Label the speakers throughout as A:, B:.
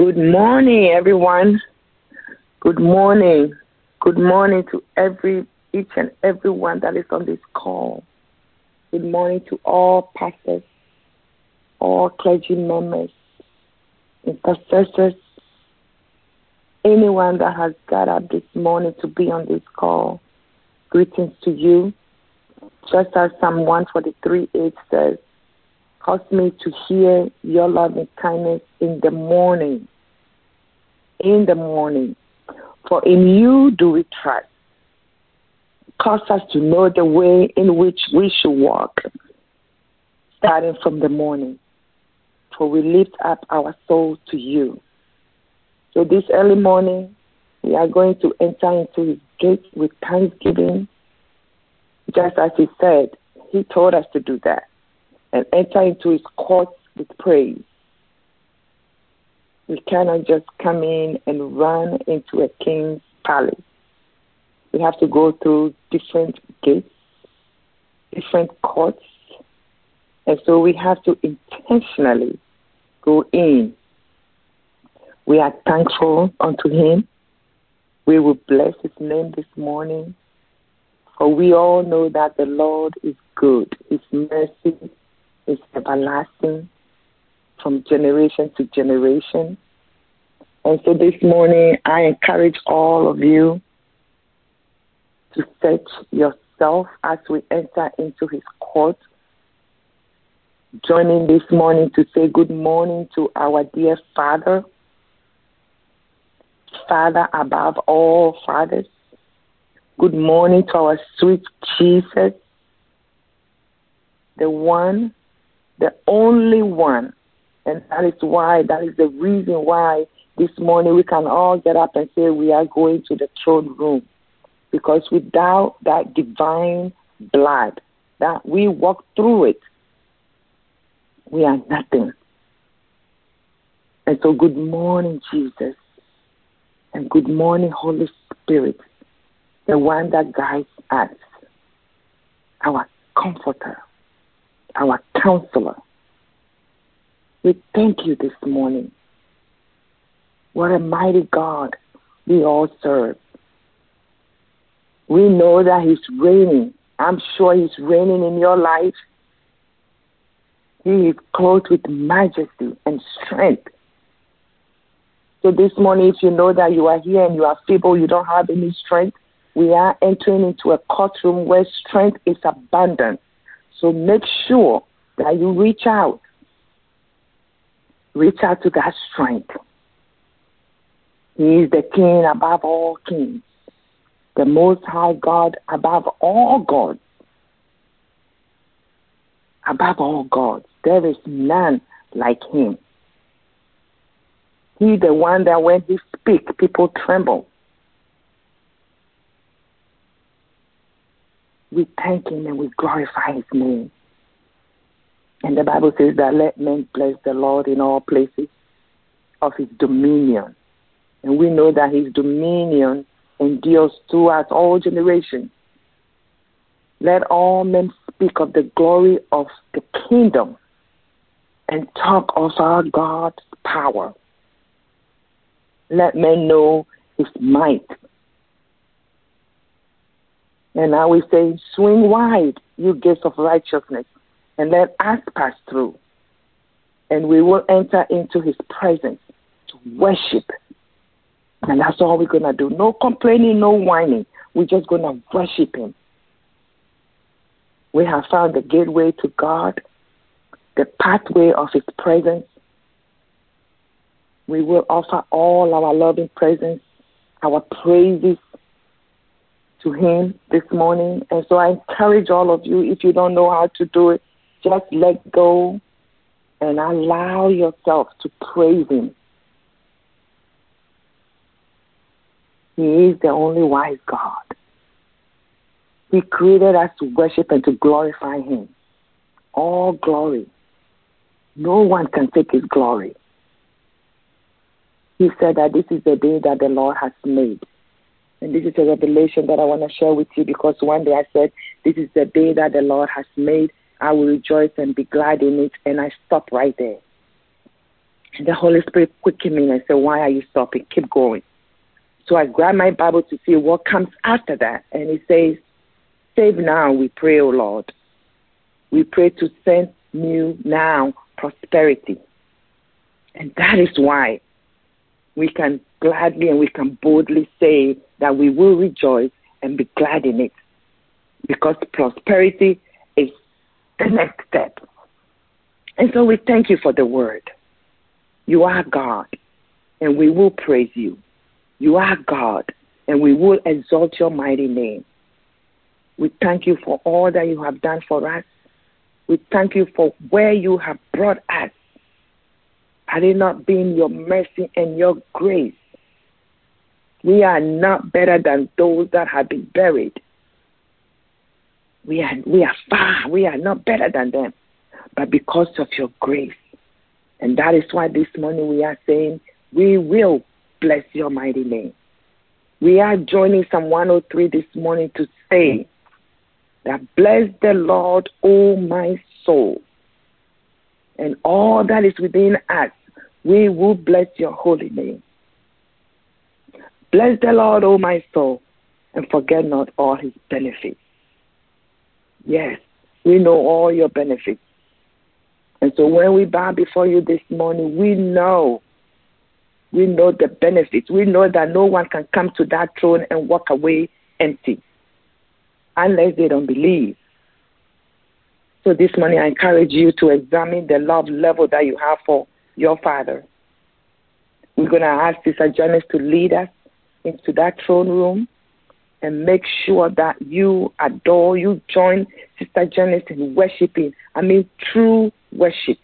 A: Good morning, everyone. Good morning. Good morning to every each and every one that is on this call. Good morning to all pastors, all clergy members, intercessors, anyone that has got up this morning to be on this call. Greetings to you. Just as Psalm 143 8 says, Cause me to hear your loving kindness in the morning. In the morning. For in you do we trust. Cause us to know the way in which we should walk, starting from the morning. For we lift up our soul to you. So this early morning, we are going to enter into his gate with thanksgiving. Just as he said, he told us to do that. And enter into his courts with praise. We cannot just come in and run into a king's palace. We have to go through different gates, different courts. And so we have to intentionally go in. We are thankful unto him. We will bless his name this morning. For we all know that the Lord is good. His mercy is everlasting from generation to generation. And so this morning, I encourage all of you to search yourself as we enter into his court. Joining this morning to say good morning to our dear Father, Father above all fathers. Good morning to our sweet Jesus, the one, the only one. And that is why, that is the reason why this morning we can all get up and say we are going to the throne room. Because without that divine blood, that we walk through it, we are nothing. And so, good morning, Jesus. And good morning, Holy Spirit, the one that guides us, our comforter, our counselor. We thank you this morning. What a mighty God we all serve. We know that He's reigning. I'm sure He's reigning in your life. He is clothed with majesty and strength. So this morning, if you know that you are here and you are feeble, you don't have any strength, we are entering into a courtroom where strength is abundant. So make sure that you reach out. Reach out to God's strength. He is the King above all kings, the Most High God above all gods. Above all gods, there is none like Him. He the one that when He speak, people tremble. We thank Him and we glorify His name. And the Bible says that let men bless the Lord in all places of His dominion. And we know that his dominion endures throughout all generations. Let all men speak of the glory of the kingdom and talk of our God's power. Let men know his might. And now we say, swing wide, you gates of righteousness, and let us pass through. And we will enter into his presence to worship and that's all we're going to do. No complaining, no whining. We're just going to worship Him. We have found the gateway to God, the pathway of His presence. We will offer all our loving presence, our praises to Him this morning. And so I encourage all of you, if you don't know how to do it, just let go and allow yourself to praise Him. He is the only wise God. He created us to worship and to glorify Him. All glory. No one can take His glory. He said that this is the day that the Lord has made. And this is a revelation that I want to share with you because one day I said, This is the day that the Lord has made. I will rejoice and be glad in it. And I stopped right there. And the Holy Spirit quickened me and said, Why are you stopping? Keep going. So I grabbed my Bible to see what comes after that. And it says, Save now, we pray, O Lord. We pray to send new now prosperity. And that is why we can gladly and we can boldly say that we will rejoice and be glad in it. Because prosperity the next step. And so we thank you for the word. You are God, and we will praise you. You are God, and we will exalt your mighty name. We thank you for all that you have done for us. We thank you for where you have brought us. Had it not been your mercy and your grace, we are not better than those that have been buried. We are, we are far. We are not better than them. But because of your grace. And that is why this morning we are saying, we will bless your mighty name. We are joining Psalm 103 this morning to say that bless the Lord, O my soul, and all that is within us. We will bless your holy name. Bless the Lord, O my soul, and forget not all his benefits. Yes, we know all your benefits. And so when we bow before you this morning, we know we know the benefits. We know that no one can come to that throne and walk away empty unless they don't believe. So this morning, I encourage you to examine the love level that you have for your Father. We're going to ask Sister Janice to lead us into that throne room and make sure that you adore, you join Sister Janice in worshiping. I mean, true worship.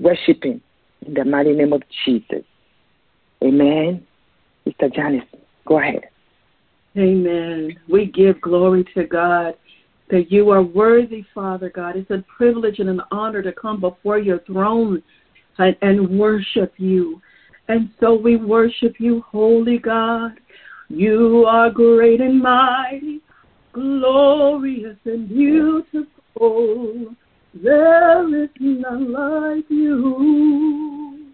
A: Worshiping in the mighty name of Jesus. Amen. Mr. Janice, go ahead.
B: Amen. We give glory to God that you are worthy, Father God. It's a privilege and an honor to come before your throne and, and worship you. And so we worship you, Holy God. You are great and mighty, glorious and beautiful. There is none like you.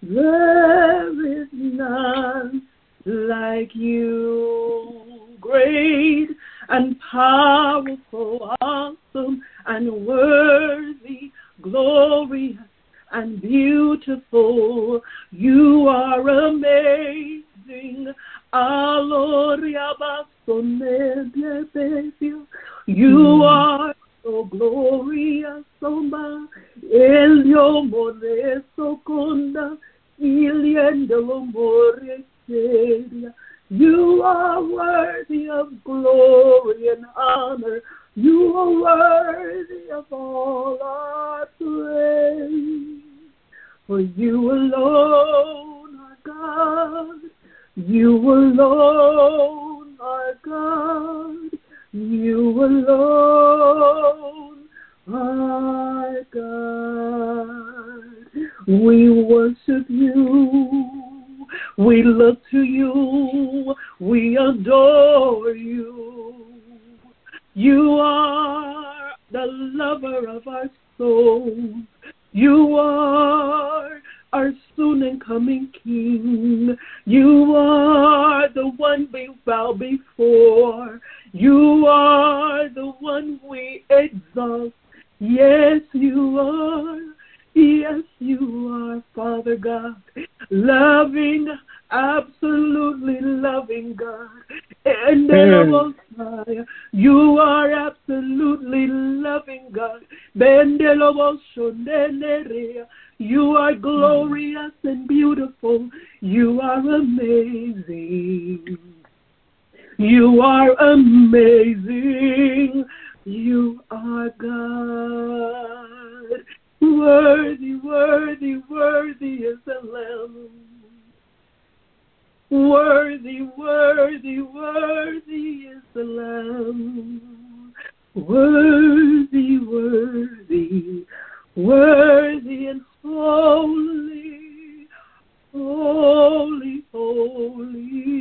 B: There is none like you. Great and powerful, awesome and worthy, glorious and beautiful. You are amazing. You hmm. are so glorious, Oma, el yo more soconda, iliendo more seria. You are worthy of glory and honor. You are worthy of all our praise. For you alone are God. You alone are God. You alone are God. We worship you. We look to you. We adore you. You are the lover of our souls. You are our soon and coming King. You are the one we bow before. You are the one we exalt. Yes, you are. Yes, you are, Father God. Loving, absolutely loving God. And mm. you are absolutely loving God. You are glorious and beautiful. You are amazing. You are amazing. You are God. Worthy, worthy, worthy is the Lamb. Worthy, worthy, worthy is the Lamb. Worthy, worthy, worthy and holy, holy, holy.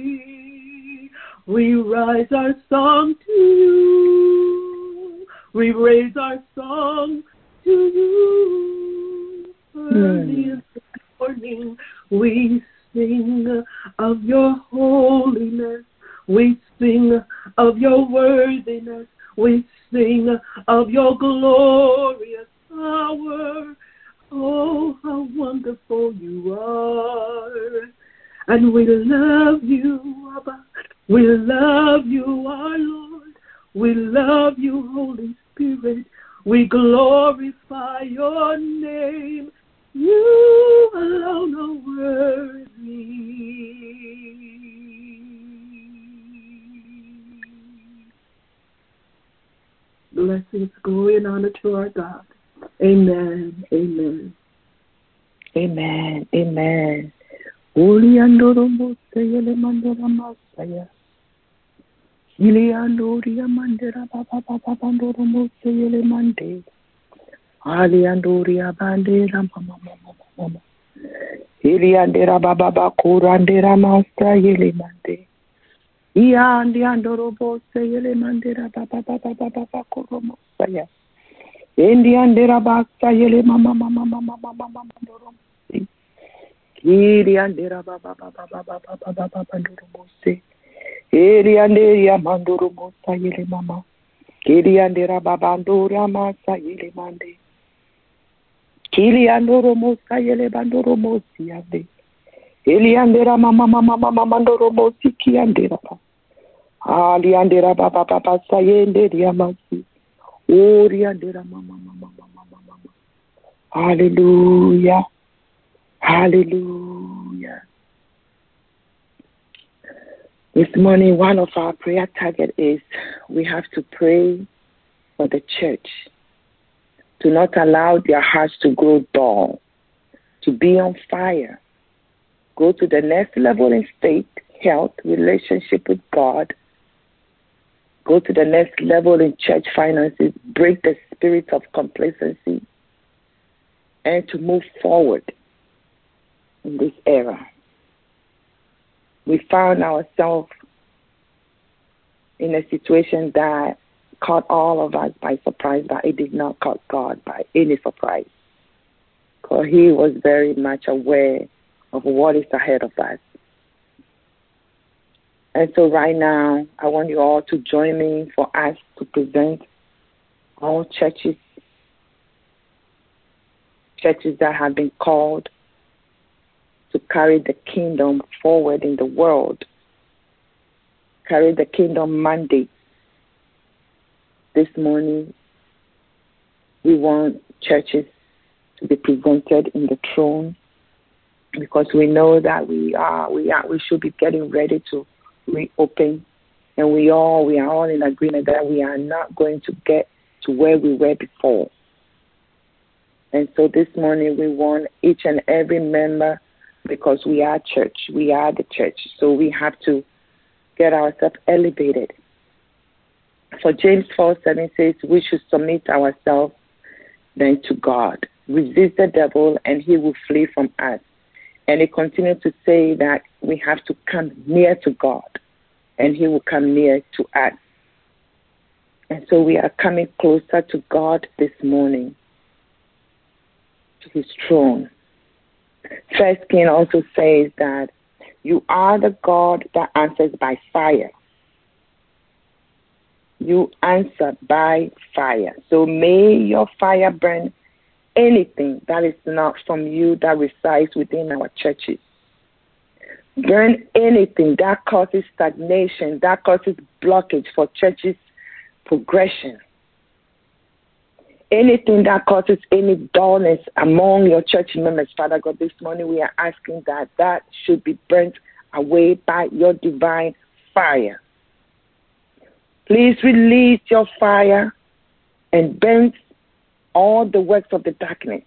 B: We rise our song to you. We raise our song to you. Worthy mm. is the Lord sing, we sing of your holiness. We sing of your worthiness. We sing of your glorious power. Oh, how wonderful you are. And we love you, Abba. We love you, our Lord. We love you, Holy Spirit. We glorify your name. You alone are worthy. Blessings, glory, and honor to our God. Amen. Amen.
A: Amen. Amen. Uliandoro moseyele mandora masaya. Iliandoria mandera baba baba bandoro moseyele mande. Aliandoria bandera mama mama mama. Iliandera baba bakurandera masa yele mande. Iandi andoro boseyele mandera baba baba baba bakuro mosaya. Endi andera basa yele mama mama mama mama mama mandoro mosaya. Kiri andera baba baba baba baba baba bandoro mose. Eri anderia mandoro mosa yele mama. Kiri andera baba andora masa yele mande. Kiri andoro mosa yele bandoro mosi ande. Eli andera mama mama mama mandoro mosi ki andera ba. Ali andera baba baba sayende dia masi. Ori andera mama mama mama mama. Hallelujah. Hallelujah. This morning, one of our prayer target is we have to pray for the church to not allow their hearts to grow dull, to be on fire, go to the next level in faith, health, relationship with God, go to the next level in church finances, break the spirit of complacency, and to move forward in this era. We found ourselves in a situation that caught all of us by surprise, but it did not caught God by any surprise. Because He was very much aware of what is ahead of us. And so, right now, I want you all to join me for us to present all churches, churches that have been called to carry the kingdom forward in the world, carry the kingdom mandate. This morning, we want churches to be presented in the throne because we know that we are we are we should be getting ready to reopen and we all we are all in agreement that we are not going to get to where we were before. And so this morning we want each and every member because we are church. We are the church. So we have to get ourselves elevated. For James 4 7 says, We should submit ourselves then to God. Resist the devil and he will flee from us. And it continues to say that we have to come near to God and he will come near to us. And so we are coming closer to God this morning, to his throne. First King also says that you are the God that answers by fire. You answer by fire. So may your fire burn anything that is not from you that resides within our churches. Burn anything that causes stagnation, that causes blockage for churches' progression anything that causes any dullness among your church members, Father God, this morning we are asking that that should be burnt away by your divine fire. Please release your fire and burn all the works of the darkness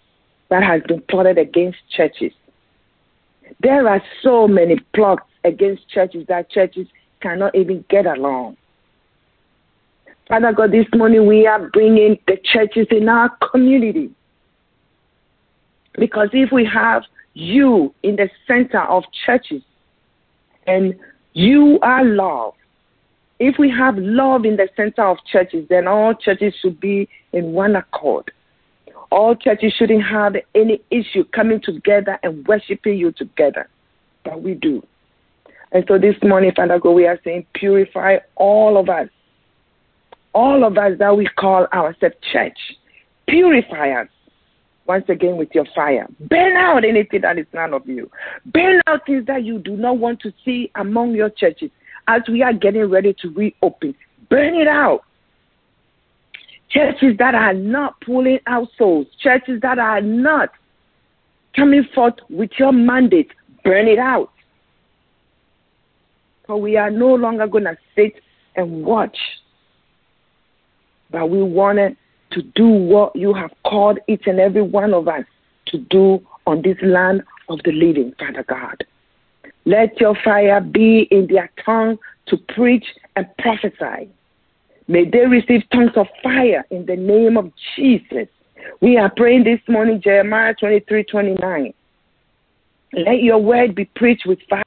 A: that has been plotted against churches. There are so many plots against churches that churches cannot even get along. Father God, this morning we are bringing the churches in our community. Because if we have you in the center of churches and you are love, if we have love in the center of churches, then all churches should be in one accord. All churches shouldn't have any issue coming together and worshiping you together, but we do. And so this morning, Father God, we are saying, purify all of us, all of us that we call ourselves church. Purify us once again with your fire. Burn out anything that is none of you. Burn out things that you do not want to see among your churches as we are getting ready to reopen. Burn it out. Churches that are not pulling out souls, churches that are not coming forth with your mandate, burn it out. For we are no longer going to sit and watch, but we wanted to do what you have called each and every one of us to do on this land of the living, Father God. Let your fire be in their tongue to preach and prophesy. May they receive tongues of fire in the name of Jesus. We are praying this morning, Jeremiah 23 29. Let your word be preached with fire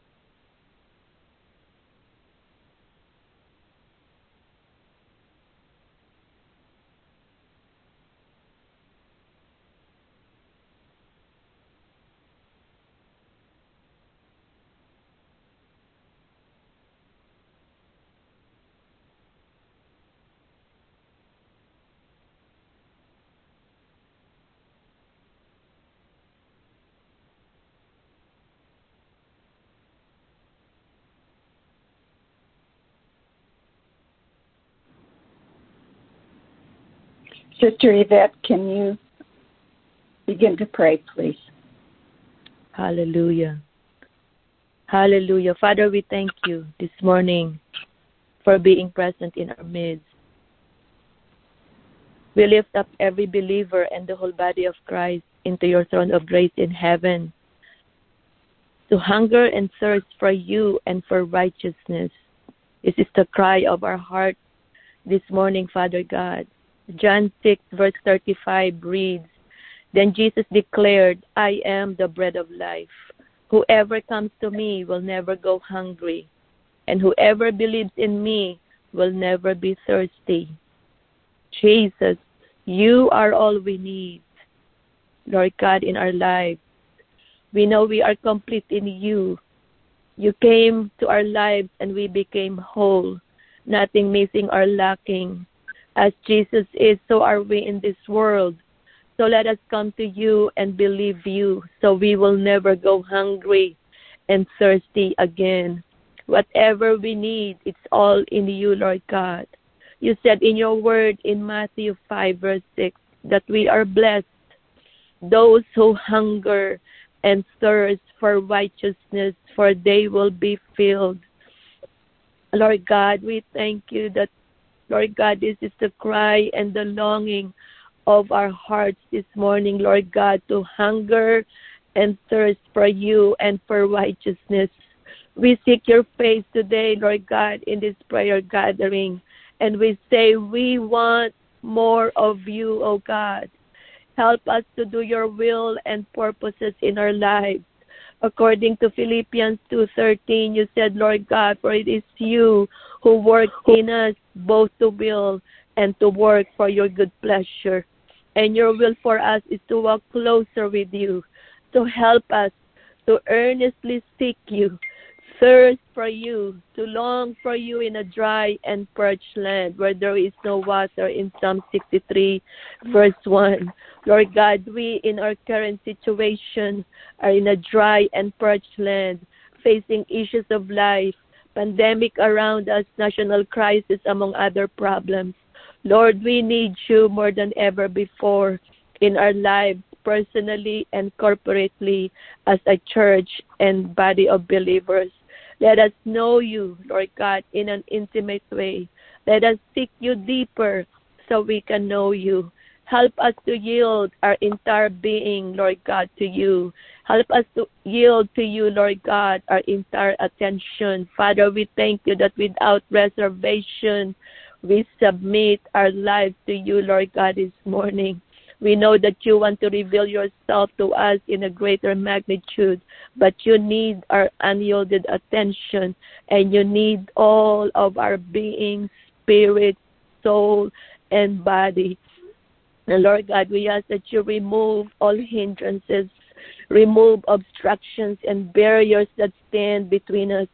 C: Sister Yvette, can you begin to pray, please?
D: Hallelujah. Hallelujah. Father, we thank you this morning for being present in our midst. We lift up every believer and the whole body of Christ into your throne of grace in heaven to hunger and thirst for you and for righteousness. This is the cry of our heart this morning, Father God. John 6, verse 35 reads Then Jesus declared, I am the bread of life. Whoever comes to me will never go hungry, and whoever believes in me will never be thirsty. Jesus, you are all we need, Lord God, in our lives. We know we are complete in you. You came to our lives and we became whole, nothing missing or lacking. As Jesus is, so are we in this world. So let us come to you and believe you, so we will never go hungry and thirsty again. Whatever we need, it's all in you, Lord God. You said in your word in Matthew 5, verse 6, that we are blessed, those who hunger and thirst for righteousness, for they will be filled. Lord God, we thank you that Lord God, this is the cry and the longing of our hearts this morning, Lord God, to hunger and thirst for you and for righteousness. We seek your face today, Lord God, in this prayer gathering. And we say, We want more of you, O God. Help us to do your will and purposes in our lives. According to Philippians 2:13, you said, Lord God, for it is you who work in us both to will and to work for your good pleasure. And your will for us is to walk closer with you, to help us to earnestly seek you, thirst for you, to long for you in a dry and parched land where there is no water in Psalm 63, verse 1. Lord God, we in our current situation are in a dry and parched land, facing issues of life, pandemic around us, national crisis, among other problems. Lord, we need you more than ever before in our lives, personally and corporately, as a church and body of believers. Let us know you, Lord God, in an intimate way. Let us seek you deeper so we can know you. Help us to yield our entire being, Lord God, to you. Help us to yield to you, Lord God, our entire attention. Father, we thank you that without reservation, we submit our lives to you, Lord God, this morning. We know that you want to reveal yourself to us in a greater magnitude, but you need our unyielded attention and you need all of our being, spirit, soul, and body. And Lord God, we ask that you remove all hindrances, remove obstructions and barriers that stand between us.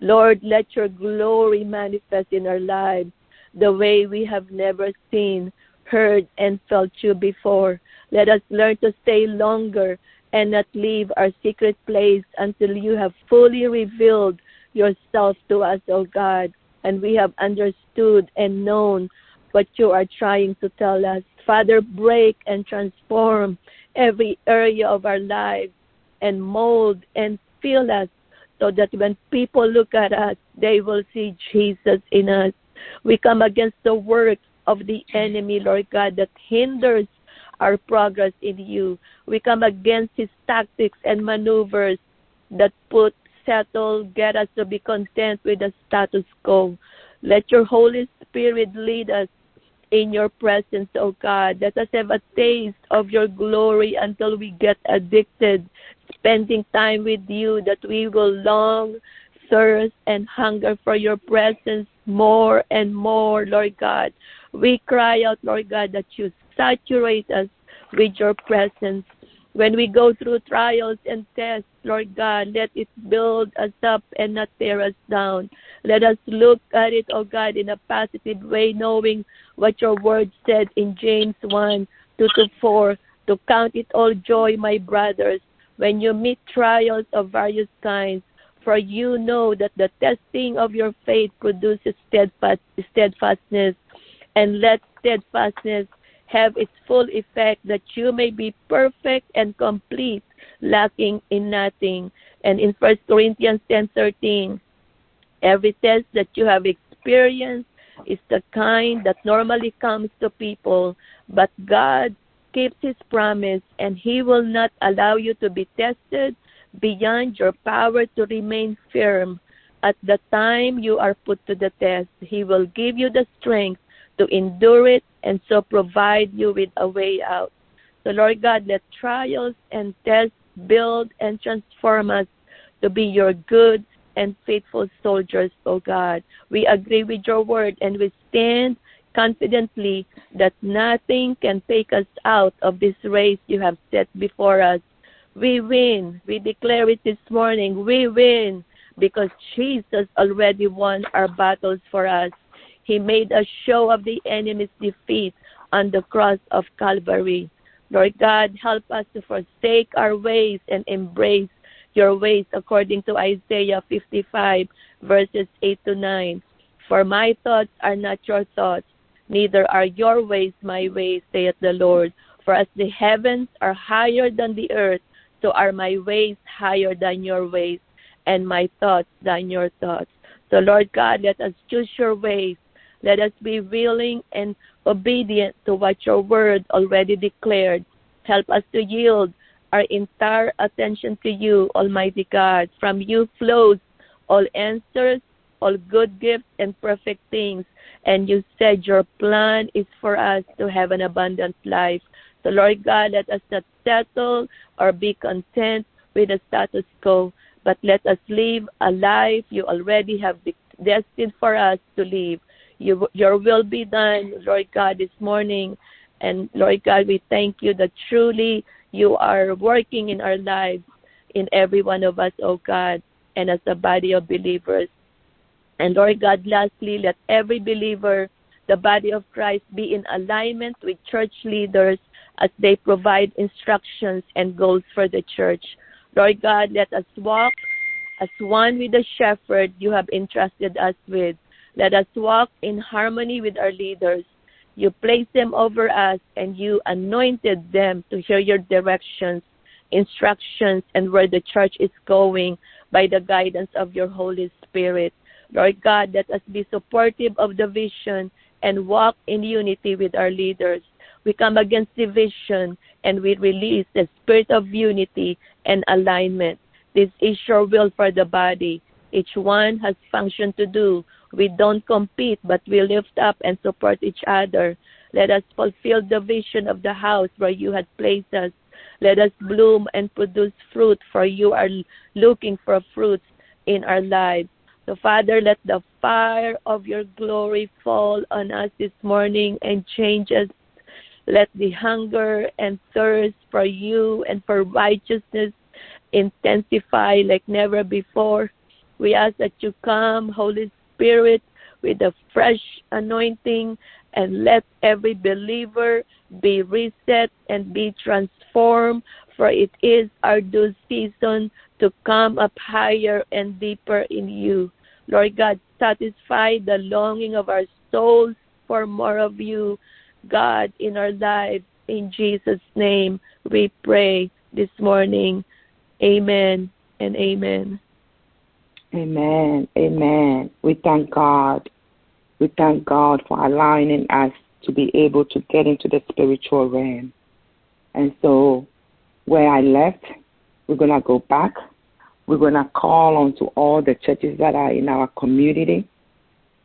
D: Lord, let your glory manifest in our lives the way we have never seen, heard, and felt you before. Let us learn to stay longer and not leave our secret place until you have fully revealed yourself to us, O God, and we have understood and known what you are trying to tell us. Father, break and transform every area of our lives and mold and fill us so that when people look at us, they will see Jesus in us. We come against the work of the enemy, Lord God, that hinders our progress in you. We come against his tactics and maneuvers that put, settle, get us to be content with the status quo. Let your Holy Spirit lead us in your presence, O God. Let us have a taste of your glory until we get addicted, spending time with you, that we will long, thirst, and hunger for your presence more and more, Lord God. We cry out, Lord God, that you saturate us with your presence. When we go through trials and tests, Lord God, let it build us up and not tear us down. Let us look at it, oh God, in a positive way, knowing what your word said in James 1 2 to 4 to count it all joy, my brothers, when you meet trials of various kinds, for you know that the testing of your faith produces steadfast, steadfastness, and let steadfastness have its full effect, that you may be perfect and complete, lacking in nothing. And in First Corinthians ten thirteen, every test that you have experienced is the kind that normally comes to people, but God keeps his promise and he will not allow you to be tested beyond your power to remain firm. At the time you are put to the test, he will give you the strength to endure it and so provide you with a way out. So, Lord God, let trials and tests build and transform us to be your good and faithful soldiers, O God. We agree with your word and we stand confidently that nothing can take us out of this race you have set before us. We win. We declare it this morning. We win because Jesus already won our battles for us. He made a show of the enemy's defeat on the cross of Calvary. Lord God, help us to forsake our ways and embrace your ways according to Isaiah 55, verses 8 to 9. For my thoughts are not your thoughts, neither are your ways my ways, saith the Lord. For as the heavens are higher than the earth, so are my ways higher than your ways, and my thoughts than your thoughts. So, Lord God, let us choose your ways. Let us be willing and obedient to what your word already declared. Help us to yield our entire attention to you, Almighty God. From you flows all answers, all good gifts, and perfect things. And you said your plan is for us to have an abundant life. So, Lord God, let us not settle or be content with the status quo, but let us live a life you already have destined for us to live. You, your will be done, Lord God, this morning. And Lord God, we thank you that truly you are working in our lives, in every one of us, oh God, and as a body of believers. And Lord God, lastly, let every believer, the body of Christ, be in alignment with church leaders as they provide instructions and goals for the church. Lord God, let us walk as one with the shepherd you have entrusted us with. Let us walk in harmony with our leaders. You placed them over us and you anointed them to hear your directions, instructions, and where the church is going by the guidance of your Holy Spirit. Lord God, let us be supportive of the vision and walk in unity with our leaders. We come against division and we release the spirit of unity and alignment. This is your will for the body. Each one has function to do. We don't compete, but we lift up and support each other. Let us fulfill the vision of the house where you had placed us. Let us bloom and produce fruit, for you are looking for fruits in our lives. So, Father, let the fire of your glory fall on us this morning and change us Let the hunger and thirst for you and for righteousness intensify like never before. We ask that you come, Holy Spirit, with a fresh anointing and let every believer be reset and be transformed, for it is our due season to come up higher and deeper in you. Lord God, satisfy the longing of our souls for more of you, God, in our lives. In Jesus' name, we pray this morning. Amen and amen.
A: Amen. Amen. We thank God. We thank God for allowing us to be able to get into the spiritual realm. And so, where I left, we're going to go back. We're going to call on to all the churches that are in our community,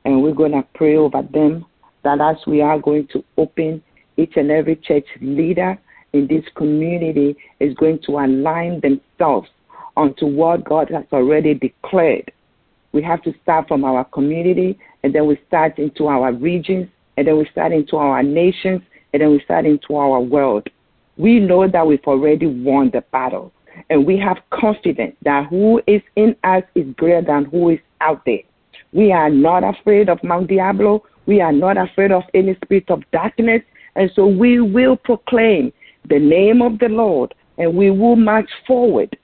A: and we're going to pray over them that as we are going to open each and every church leader in this community is going to align themselves onto what God has already declared. We have to start from our community, and then we start into our regions, and then we start into our nations, and then we start into our world. We know that we've already won the battle, and we have confidence that who is in us is greater than who is out there. We are not afraid of Mount Diablo. We are not afraid of any spirit of darkness. And so we will proclaim the name of the Lord and we will march forward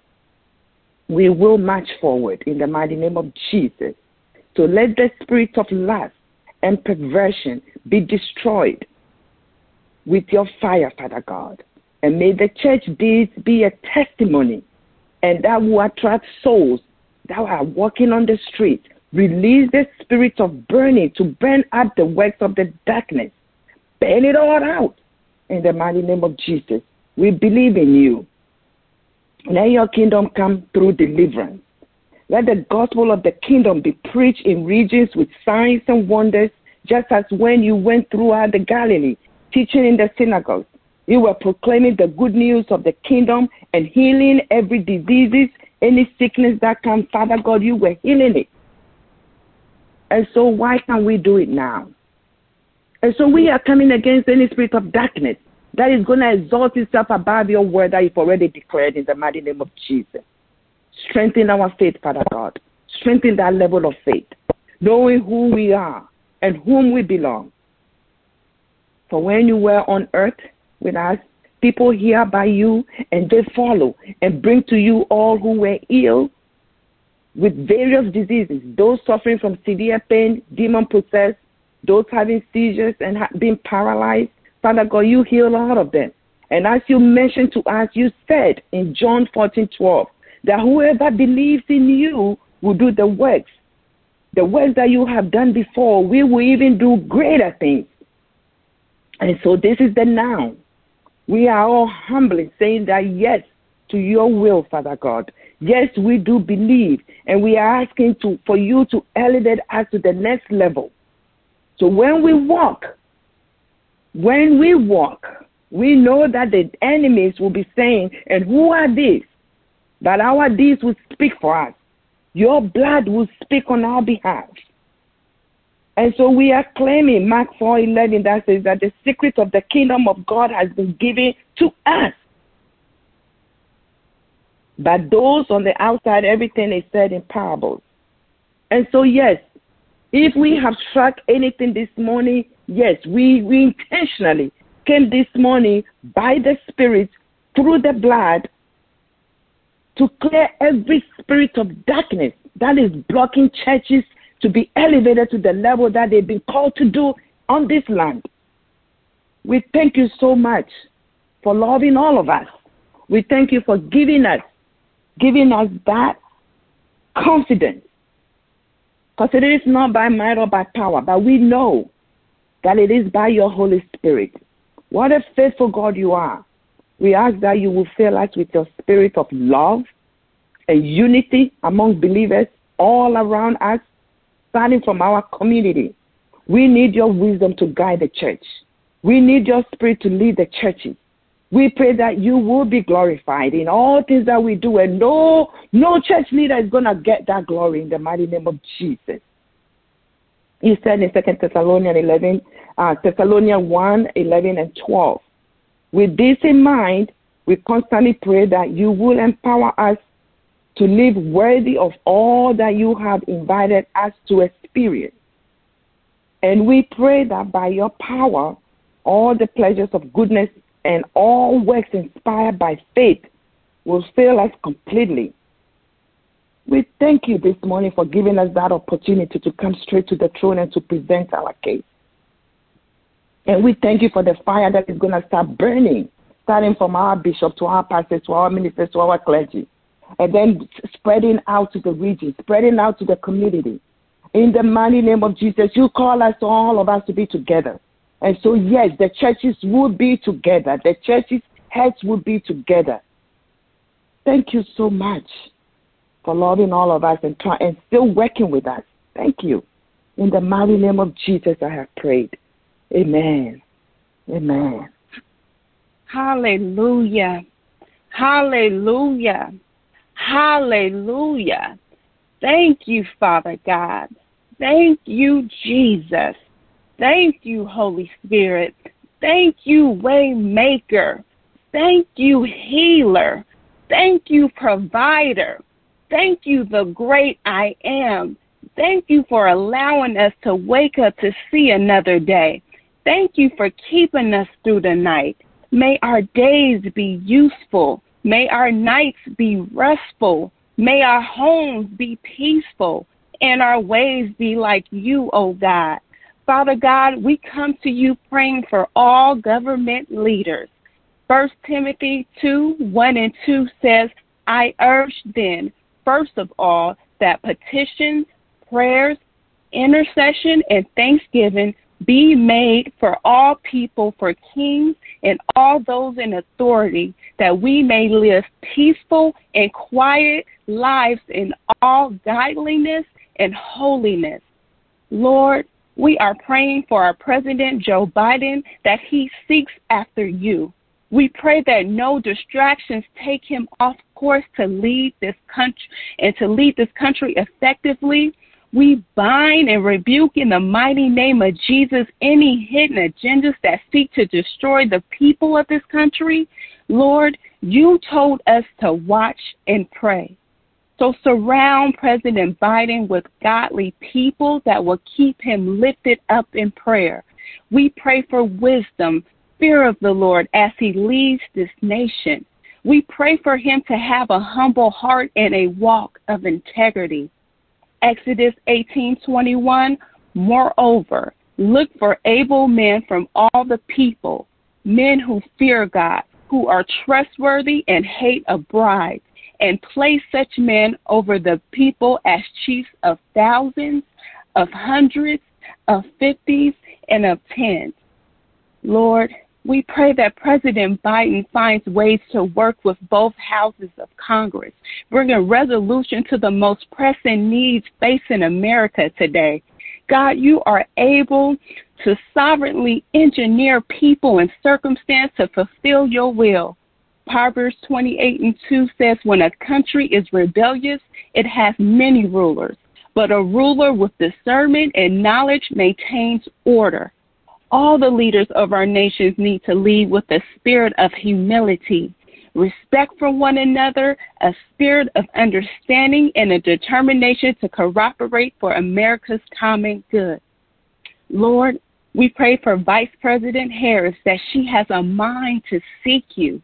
A: we will march forward in the mighty name of Jesus. So let the spirit of lust and perversion be destroyed with your fire, Father God. And may the church deeds be a testimony and that will attract souls that are walking on the street. Release the spirit of burning to burn up the works of the darkness. Burn it all out in the mighty name of Jesus. We believe in you. Let your kingdom come through deliverance. Let the gospel of the kingdom be preached in regions with signs and wonders, just as when you went throughout the Galilee, teaching in the synagogues. You were proclaiming the good news of the kingdom and healing every disease, any sickness that comes. Father God, you were healing it. And so why can't we do it now? And so we are coming against any spirit of darkness that is going to exalt itself above your word that you've already declared in the mighty name of Jesus. Strengthen our faith, Father God. Strengthen that level of faith, knowing who we are and whom we belong. For when you were on earth with us, people hear by you and they follow and bring to you all who were ill with various diseases, those suffering from severe pain, demon possessed, those having seizures and being paralyzed, Father God, you heal all of them. And as you mentioned to us, you said in John 14 12 that whoever believes in you will do the works. The works that you have done before, we will even do greater things. And so this is the now. We are all humbly saying that yes to your will, Father God. Yes, we do believe, and we are asking to for you to elevate us to the next level. So when we walk when we walk, we know that the enemies will be saying, And who are these? That our deeds will speak for us. Your blood will speak on our behalf. And so we are claiming Mark 4 11 that says that the secret of the kingdom of God has been given to us. But those on the outside, everything is said in parables. And so, yes, if we have struck anything this morning, yes, we, we intentionally came this morning by the Spirit through the blood to clear every spirit of darkness that is blocking churches to be elevated to the level that they've been called to do on this land. We thank you so much for loving all of us. We thank you for giving us, giving us that confidence because it is not by might or by power, but we know that it is by your Holy Spirit. What a faithful God you are. We ask that you will fill us with your spirit of love and unity among believers all around us, starting from our community. We need your wisdom to guide the church. We need your spirit to lead the churches. We pray that you will be glorified in all things that we do, and no, no church leader is going to get that glory in the mighty name of Jesus. You said in Second Thessalonians 11, uh, Thessalonians 1, 11 and 12, With this in mind, we constantly pray that you will empower us to live worthy of all that you have invited us to experience. And we pray that by your power, all the pleasures of goodness and all works inspired by faith will fill us completely. We thank you this morning for giving us that opportunity to come straight to the throne and to present our case. And we thank you for the fire that is going to start burning, starting from our bishop to our pastors to our ministers to our clergy, and then spreading out to the region, spreading out to the community. In the mighty name of Jesus, you call us, all of us, to be together. And so, yes, the churches will be together. The churches' heads will be together. Thank you so much for loving all of us and, and still working with us. Thank you. In the mighty name of Jesus, I have prayed. Amen. Amen.
E: Hallelujah. Hallelujah. Hallelujah. Thank you, Father God. Thank you, Jesus. Thank you, Holy Spirit. Thank you, Waymaker. Thank you, Healer. Thank you, Provider. Thank you, the great I am. Thank you for allowing us to wake up to see another day. Thank you for keeping us through the night. May our days be useful. May our nights be restful. May our homes be peaceful and our ways be like you, O oh God. Father God, we come to you praying for all government leaders. First Timothy 2 1 and 2 says, I urge then, first of all, that petitions, prayers, intercession, and thanksgiving be made for all people, for kings and all those in authority, that we may live peaceful and quiet lives in all godliness and holiness. Lord, we are praying for our President Joe Biden that he seeks after you. We pray that no distractions take him off course to lead this country and to lead this country effectively we bind and rebuke in the mighty name of Jesus any hidden agendas that seek to destroy the people of this country. Lord, you told us to watch and pray. So surround President Biden with godly people that will keep him lifted up in prayer. We pray for wisdom, fear of the Lord as he leads this nation. We pray for him to have a humble heart and a walk of integrity. Exodus 18:21 Moreover, look for able men from all the people, men who fear God, who are trustworthy and hate a bribe, and place such men over the people as chiefs of thousands, of hundreds, of fifties, and of tens. Lord, we pray that President Biden finds ways to work with both houses of Congress, bringing resolution to the most pressing needs facing America today. God, you are able to sovereignly engineer people and circumstance to fulfill your will. Proverbs 28 and 2 says, When a country is rebellious, it has many rulers, but a ruler with discernment and knowledge maintains order. All the leaders of our nations need to lead with a spirit of humility, respect for one another, a spirit of understanding, and a determination to cooperate for America's common good. Lord, we pray for Vice President Harris that she has a mind to seek you,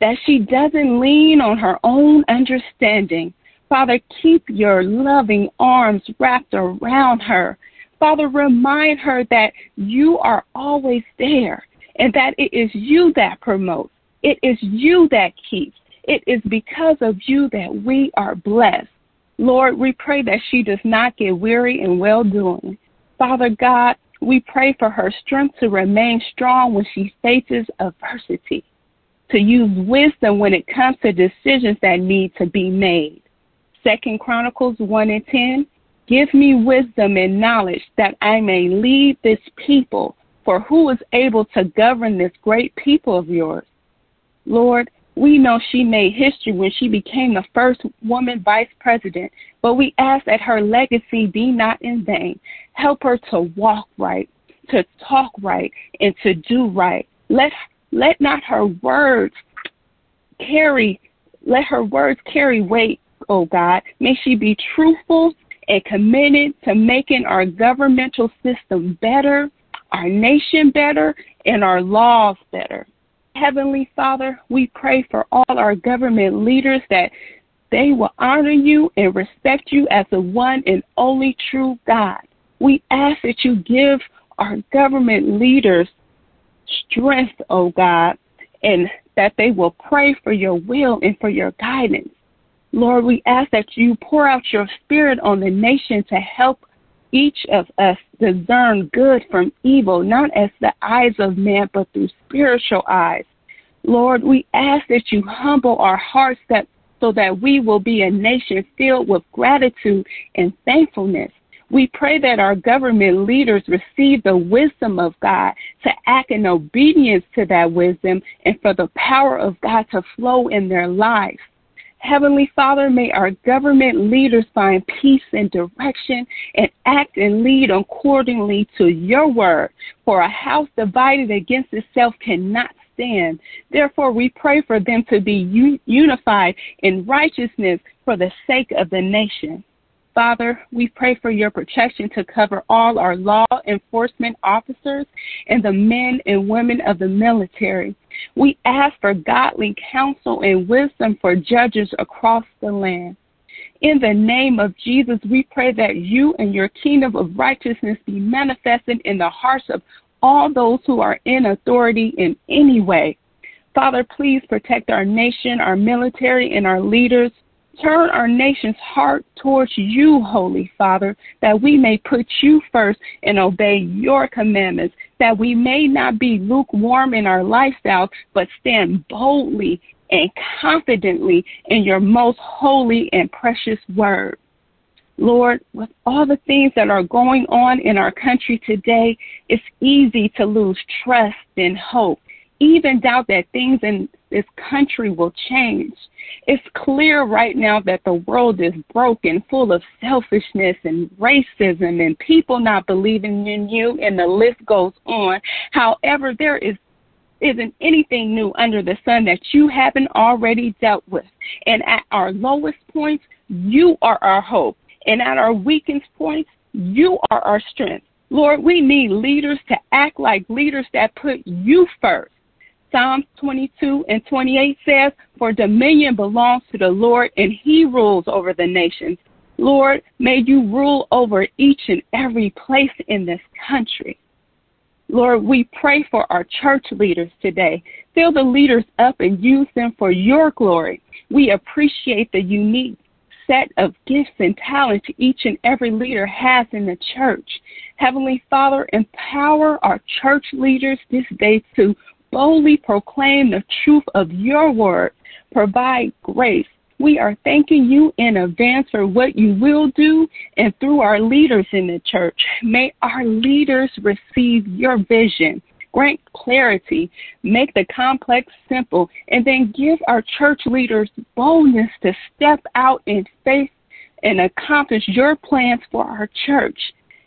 E: that she doesn't lean on her own understanding. Father, keep your loving arms wrapped around her Father, remind her that you are always there and that it is you that promotes. It is you that keeps. It is because of you that we are blessed. Lord, we pray that she does not get weary in well doing. Father God, we pray for her strength to remain strong when she faces adversity, to use wisdom when it comes to decisions that need to be made. Second Chronicles 1 and 10 Give me wisdom and knowledge that I may lead this people, for who is able to govern this great people of yours? Lord, we know she made history when she became the first woman vice president, but we ask that her legacy be not in vain. Help her to walk right, to talk right, and to do right. Let Let not her words carry, let her words carry weight, oh God. May she be truthful and committed to making our governmental system better, our nation better, and our laws better. Heavenly Father, we pray for all our government leaders that they will honor you and respect you as the one and only true God. We ask that you give our government leaders strength, oh God, and that they will pray for your will and for your guidance. Lord, we ask that you pour out your spirit on the nation to help each of us discern good from evil, not as the eyes of man, but through spiritual eyes. Lord, we ask that you humble our hearts that so that we will be a nation filled with gratitude and thankfulness. We pray that our government leaders receive the wisdom of God to act in obedience to that wisdom and for the power of God to flow in their lives. Heavenly Father, may our government leaders find peace and direction and act and lead accordingly to your word. For a house divided against itself cannot stand. Therefore, we pray for them to be unified in righteousness for the sake of the nation. Father, we pray for your protection to cover all our law enforcement officers and the men and women of the military. We ask for godly counsel and wisdom for judges across the land. In the name of Jesus, we pray that you and your kingdom of righteousness be manifested in the hearts of all those who are in authority in any way. Father, please protect our nation, our military, and our leaders. Turn our nation's heart towards you, Holy Father, that we may put you first and obey your commandments, that we may not be lukewarm in our lifestyle, but stand boldly and confidently in your most holy and precious word. Lord, with all the things that are going on in our country today, it's easy to lose trust and hope, even doubt that things in this country will change. It's clear right now that the world is broken, full of selfishness and racism and people not believing in you, and the list goes on. However, there is isn't anything new under the sun that you haven't already dealt with. And at our lowest points, you are our hope. And at our weakest points, you are our strength. Lord, we need leaders to act like leaders that put you first. Psalms 22 and 28 says, For dominion belongs to the Lord, and he rules over the nations. Lord, may you rule over each and every place in this country. Lord, we pray for our church leaders today. Fill the leaders up and use them for your glory. We appreciate the unique set of gifts and talents each and every leader has in the church. Heavenly Father, empower our church leaders this day to boldly proclaim the truth of your word. Provide grace. We are thanking you in advance for what you will do and through our leaders in the church. May our leaders receive your vision grant clarity, make the complex simple, and then give our church leaders boldness to step out in faith and accomplish your plans for our church.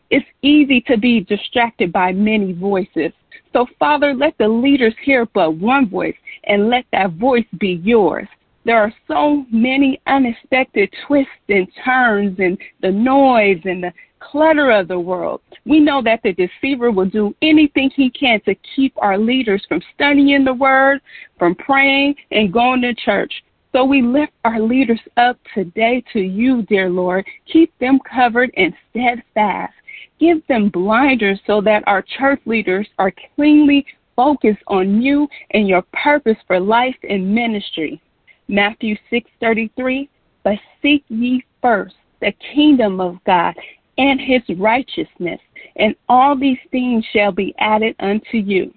E: It's easy to be distracted by many voices. So, Father, let the leaders hear but one voice and let that voice be yours. There are so many unexpected twists and turns and the noise and the clutter of the world. We know that the deceiver will do anything he can to keep our leaders from studying the word, from praying, and going to church. So we lift our leaders up today to you, dear Lord. Keep them covered and steadfast. Give them blinders so that our church leaders are cleanly focused on you and your purpose for life and ministry. Matthew 6:33 But seek ye first the kingdom of God and his righteousness, and all these things shall be added unto you.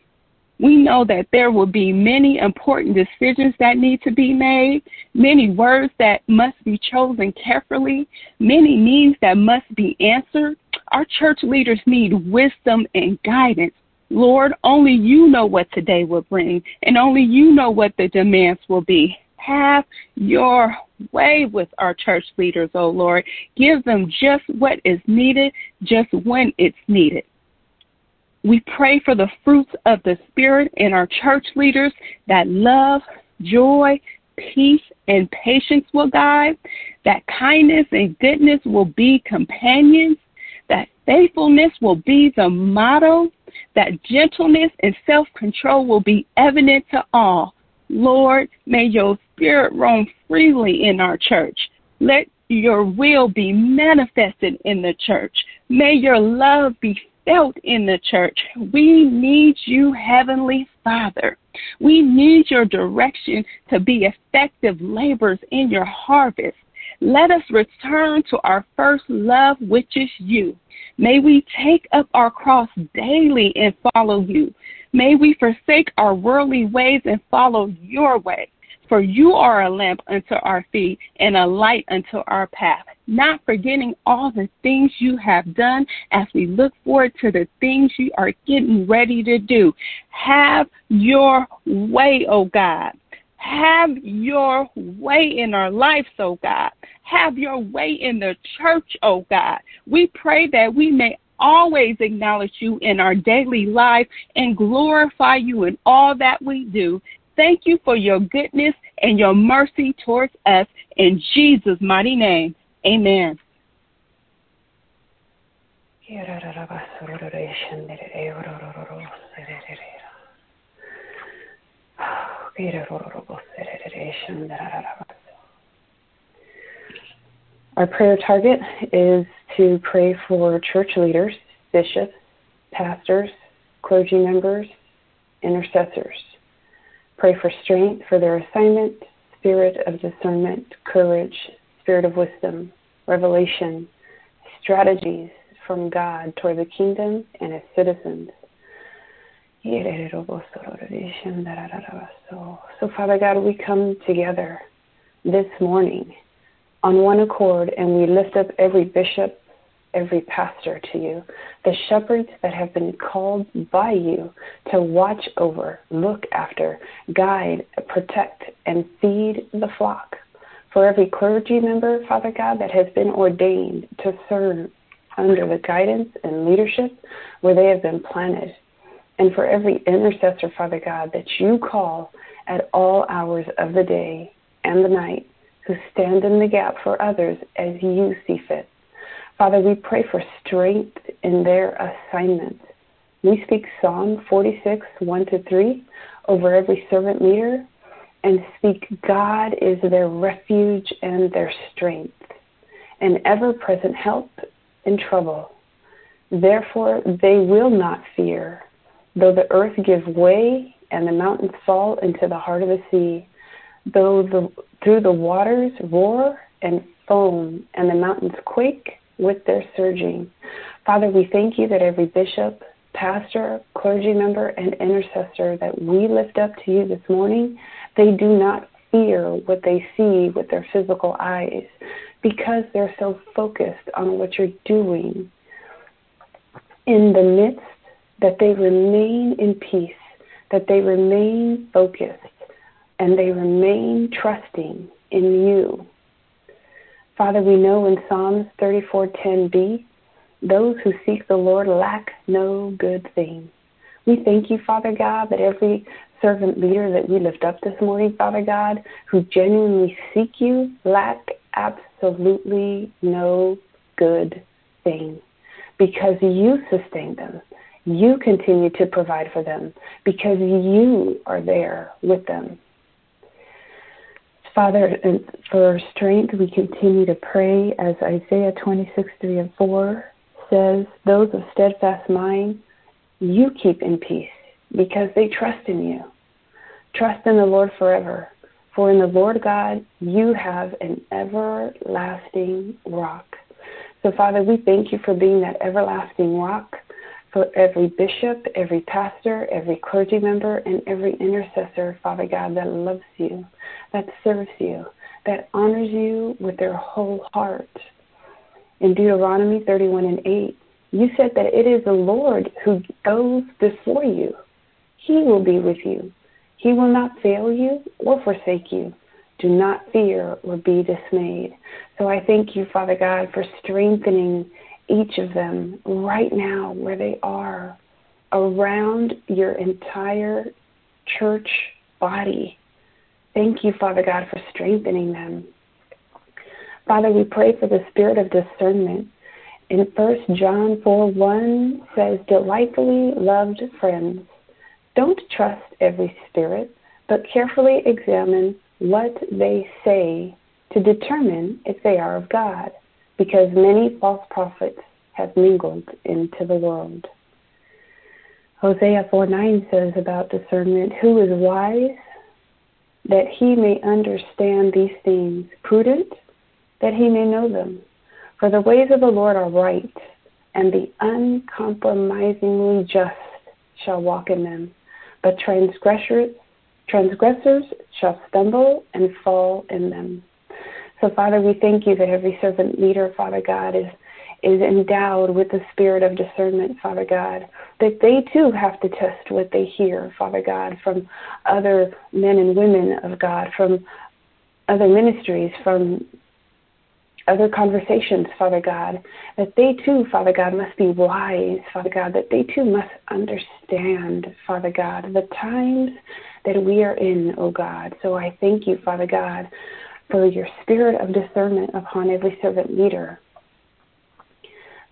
E: We know that there will be many important decisions that need to be made, many words that must be chosen carefully, many needs that must be answered. Our church leaders need wisdom and guidance. Lord, only you know what today will bring, and only you know what the demands will be. Have your way with our church leaders, oh Lord. Give them just what is needed, just when it's needed. We pray for the fruits of the Spirit in our church leaders that love, joy, peace, and patience will guide, that kindness and goodness will be companions, faithfulness will be the motto, that gentleness and self control will be evident to all. Lord, may your spirit roam freely in our church. Let your will be manifested in the church. May your love be felt in the church. We need you, Heavenly Father. We need your direction to be effective laborers in your harvest. Let us return to our first love, which is you. May we take up our cross daily and follow you. May we forsake our worldly ways and follow your way. For you are a lamp unto our feet and a light unto our path. Not forgetting all the things you have done as we look forward to the things you are getting ready to do. Have your way, O oh God. Have your way in our lives, oh God. Have your way in the church, oh God. We pray that we may always acknowledge you in our daily life and glorify you in all that we do. Thank you for your goodness and your mercy towards us. In Jesus' mighty name, amen.
F: Our prayer target is to pray for church leaders, bishops, pastors, clergy members, intercessors. Pray for strength for their assignment, spirit of discernment, courage, spirit of wisdom, revelation, strategies from God toward the kingdom and its citizens. So, Father God, we come together this morning on one accord and we lift up every bishop, every pastor to you, the shepherds that have been called by you to watch over, look after, guide, protect, and feed the flock. For every clergy member, Father God, that has been ordained to serve under the guidance and leadership where they have been planted and for every intercessor, Father God, that you call at all hours of the day and the night who stand in the gap for others as you see fit. Father, we pray for strength in their assignment. We speak Psalm 46, 1 to 3 over every servant leader and speak, God is their refuge and their strength, an ever present help in trouble. Therefore, they will not fear Though the earth give way and the mountains fall into the heart of the sea, though the, through the waters roar and foam and the mountains quake with their surging. Father, we thank you that every bishop, pastor, clergy member, and intercessor that we lift up to you this morning, they do not fear what they see with their physical eyes because they're so focused on what you're doing in the midst that they remain in peace, that they remain focused, and they remain trusting in you. Father, we know in Psalms 34:10b, those who seek the Lord lack no good thing. We thank you, Father God, that every servant leader that we lift up this morning, Father God, who genuinely seek you, lack absolutely no good thing because you sustain them. You continue to provide for them because you are there with them. Father, for strength, we continue to pray as Isaiah 26, 3 and 4 says, Those of steadfast mind, you keep in peace because they trust in you. Trust in the Lord forever. For in the Lord God, you have an everlasting rock. So, Father, we thank you for being that everlasting rock for every bishop, every pastor, every clergy member, and every intercessor, Father God, that loves you, that serves you, that honors you with their whole heart. In Deuteronomy 31 and 8, you said that it is the Lord who goes before you. He will be with you. He will not fail you or forsake you. Do not fear or be dismayed. So I thank you, Father God, for strengthening each of them right now where they are around your entire church body. Thank you, Father God, for strengthening them. Father, we pray for the spirit of discernment. In 1 John 4 1 says, Delightfully loved friends, don't trust every spirit, but carefully examine what they say to determine if they are of God, because many false prophets have mingled into the world. Hosea 4 9 says about discernment, Who is wise that he may understand these things, prudent that he may know them? For the ways of the Lord are right, and the uncompromisingly just shall walk in them. But transgressors, transgressors shall stumble and fall in them. So, Father, we thank you that every servant leader, Father God, is is endowed with the spirit of discernment, Father God, that they too have to test what they hear, Father God, from other men and women of God, from other ministries, from other conversations, Father God, that they too, Father God, must be wise, Father God, that they too must understand, Father God, the times that we are in, O God. So I thank you, Father God, for your spirit of discernment upon every servant leader.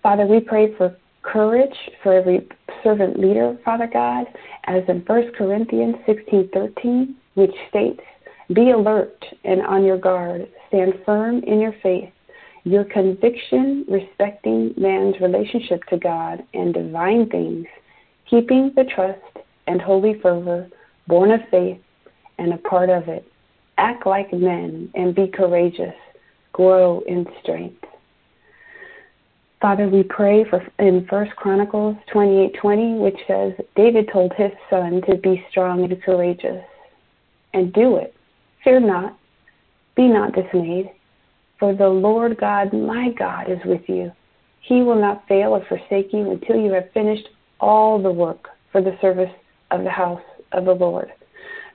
F: Father, we pray for courage for every servant leader, Father God, as in 1 Corinthians 16:13, which states, "Be alert and on your guard, stand firm in your faith. Your conviction respecting man's relationship to God and divine things, keeping the trust and holy fervor, born of faith and a part of it. Act like men and be courageous. Grow in strength." Father, we pray for in First Chronicles twenty eight twenty, which says David told his son to be strong and courageous, and do it. Fear not, be not dismayed, for the Lord God, my God, is with you. He will not fail or forsake you until you have finished all the work for the service of the house of the Lord.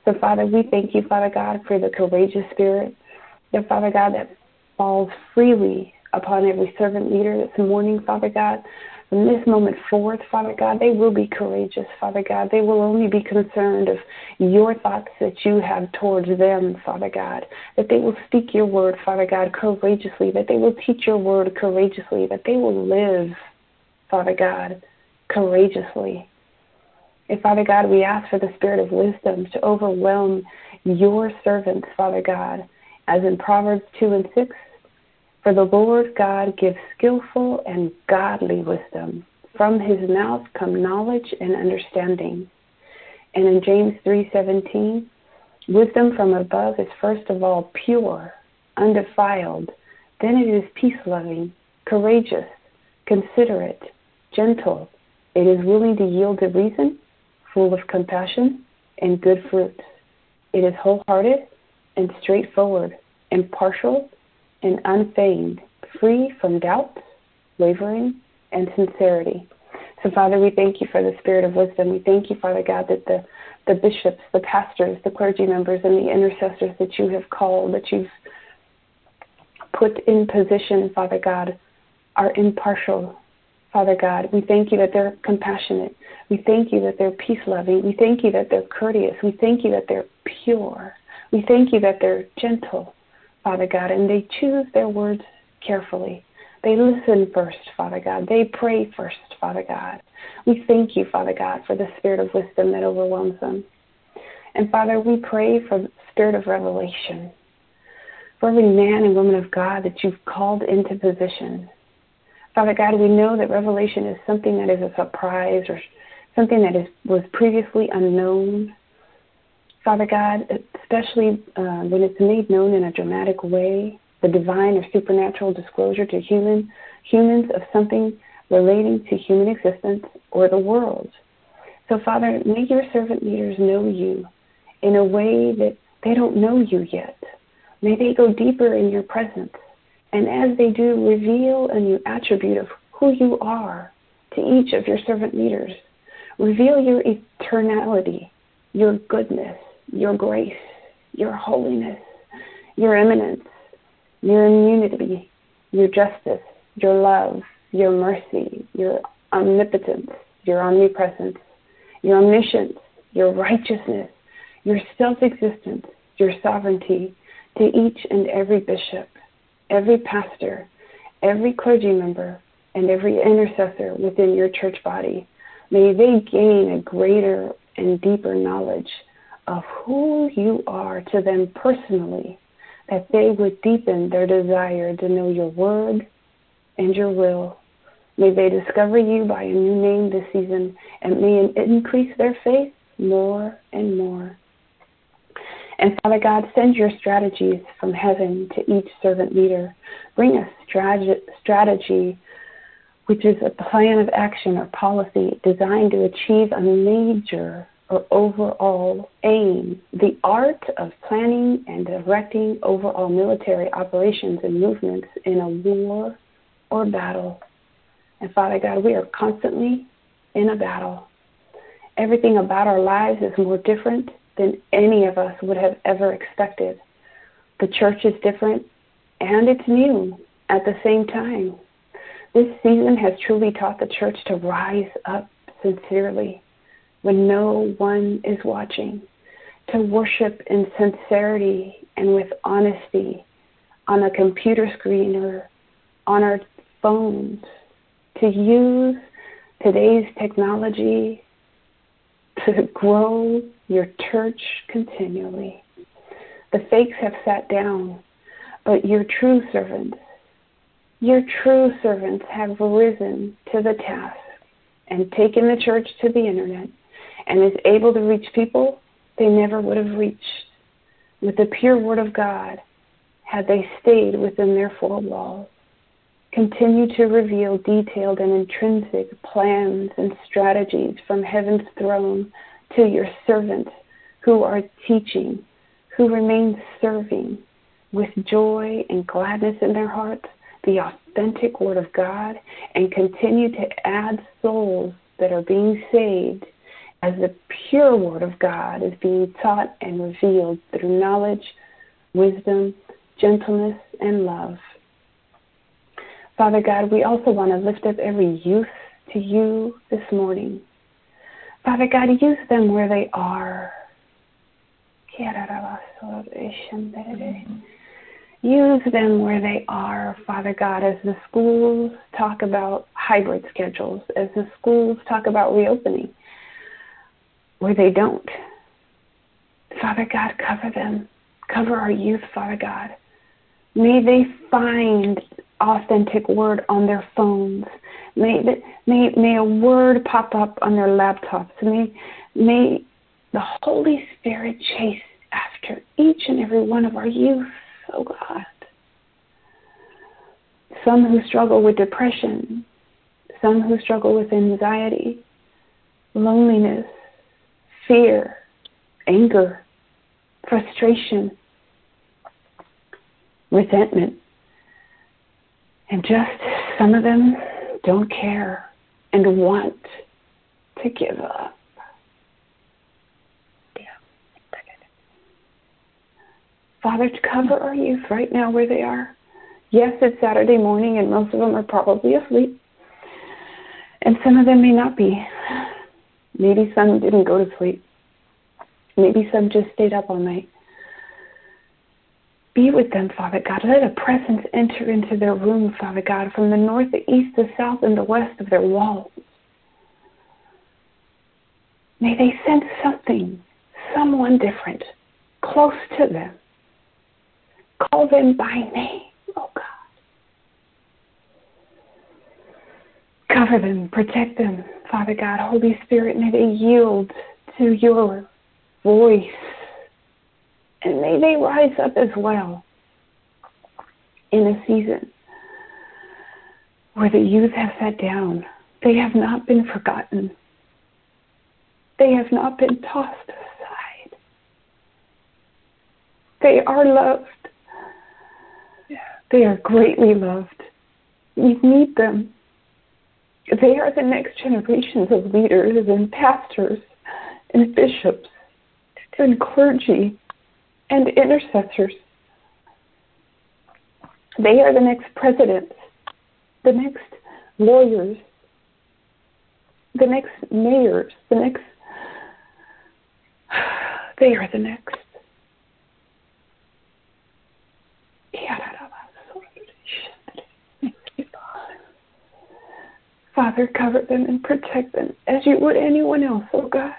F: So, Father, we thank you, Father God, for the courageous spirit, the Father God that falls freely upon every servant leader this morning, Father God. From this moment forth, Father God, they will be courageous, Father God. They will only be concerned of your thoughts that you have towards them, Father God. That they will speak your word, Father God, courageously. That they will teach your word courageously. That they will live, Father God, courageously. And Father God, we ask for the spirit of wisdom to overwhelm your servants, Father God, as in Proverbs 2 and 6 for the Lord God gives skillful and godly wisdom. From his mouth come knowledge and understanding. And in James 3:17, wisdom from above is first of all pure, undefiled, then it is peace-loving, courageous, considerate, gentle. It is willing to yield to reason, full of compassion and good fruits. It is wholehearted and straightforward, impartial and unfeigned, free from doubt, wavering, and sincerity. So, Father, we thank you for the spirit of wisdom. We thank you, Father God, that the, the bishops, the pastors, the clergy members, and the intercessors that you have called, that you've put in position, Father God, are impartial, Father God. We thank you that they're compassionate. We thank you that they're peace loving. We thank you that they're courteous. We thank you that they're pure. We thank you that they're gentle. Father God, and they choose their words carefully. They listen first, Father God. They pray first, Father God. We thank you, Father God, for the spirit of wisdom that overwhelms them. And Father, we pray for the spirit of revelation. For every man and woman of God that you've called into position. Father God, we know that revelation is something that is a surprise or something that is was previously unknown. Father God, especially uh, when it's made known in a dramatic way, the divine or supernatural disclosure to human humans of something relating to human existence or the world. So, Father, may your servant leaders know you in a way that they don't know you yet. May they go deeper in your presence. And as they do, reveal a new attribute of who you are to each of your servant leaders. Reveal your eternality, your goodness, your grace, your holiness, your immanence, your immunity, your justice, your love, your mercy, your omnipotence, your omnipresence, your omniscience, your righteousness, your self existence, your sovereignty to each and every bishop, every pastor, every clergy member, and every intercessor within your church body. May they gain a greater and deeper knowledge of who you are to them personally, that they would deepen their desire to know your word and your will. May they discover you by a new name this season, and may it increase their faith more and more. And Father God, send your strategies from heaven to each servant leader. Bring a strategy which is a plan of action or policy designed to achieve a major or overall aim, the art of planning and directing overall military operations and movements in a war or battle. And Father God, we are constantly in a battle. Everything about our lives is more different than any of us would have ever expected. The church is different and it's new at the same time. This season has truly taught the church to rise up sincerely when no one is watching, to worship in sincerity and with honesty on a computer screen or on our phones, to use today's technology to grow your church continually. The fakes have sat down, but your true servants, your true servants have risen to the task and taken the church to the internet and is able to reach people they never would have reached with the pure word of God had they stayed within their four walls. Continue to reveal detailed and intrinsic plans and strategies from heaven's throne to your servants who are teaching, who remain serving with joy and gladness in their hearts the authentic Word of God and continue to add souls that are being saved as the pure Word of God is being taught and revealed through knowledge, wisdom, gentleness, and love. Father God, we also want to lift up every youth to you this morning. Father God, use them where they are. Use them where they are, Father God, as the schools talk about hybrid schedules, as the schools talk about reopening, where they don't. Father God, cover them. Cover our youth, Father God. May they find authentic word on their phones. May, may, may a word pop up on their laptops. May, may the Holy Spirit chase after each and every one of our youth, oh God. Some who struggle with depression, some who struggle with anxiety, loneliness, fear, anger, frustration, resentment. And just some of them don't care and want to give up. Father, to cover our youth right now where they are. Yes, it's Saturday morning, and most of them are probably asleep. And some of them may not be. Maybe some didn't go to sleep. Maybe some just stayed up all night. Be with them, Father God. Let a presence enter into their room, Father God, from the north, the east, the south, and the west of their walls. May they sense something, someone different, close to them. Call them by name, oh God. Cover them, protect them, Father God. Holy Spirit, may they yield to your voice and may they rise up as well in a season where the youth have sat down. They have not been forgotten. They have not been tossed aside. They are loved. They are greatly loved. We need them. They are the next generations of leaders and pastors and bishops and clergy and intercessors. They are the next presidents, the next lawyers, the next mayors, the next They are the next. Father, cover them and protect them as you would anyone else, oh God.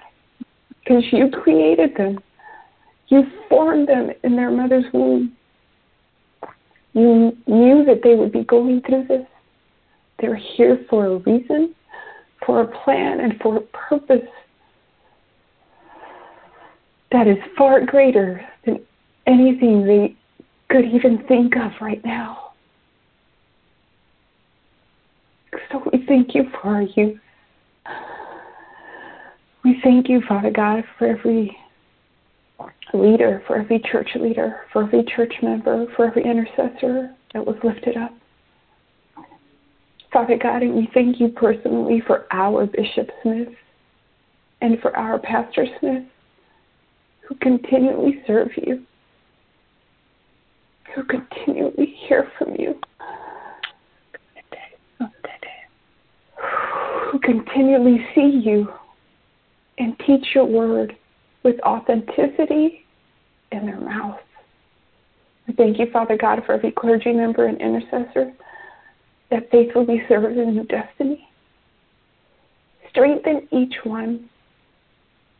F: Because you created them. You formed them in their mother's womb. You knew that they would be going through this. They're here for a reason, for a plan, and for a purpose that is far greater than anything they could even think of right now. So we thank you for our youth. We thank you, Father God, for every leader, for every church leader, for every church member, for every intercessor that was lifted up. Father God, and we thank you personally for our Bishop Smith and for our Pastor Smith who continually serve you, who continually hear from you, who continually see you and teach your word with authenticity in their mouth. We thank you, Father God, for every clergy member and intercessor that faithfully serves in new destiny. Strengthen each one.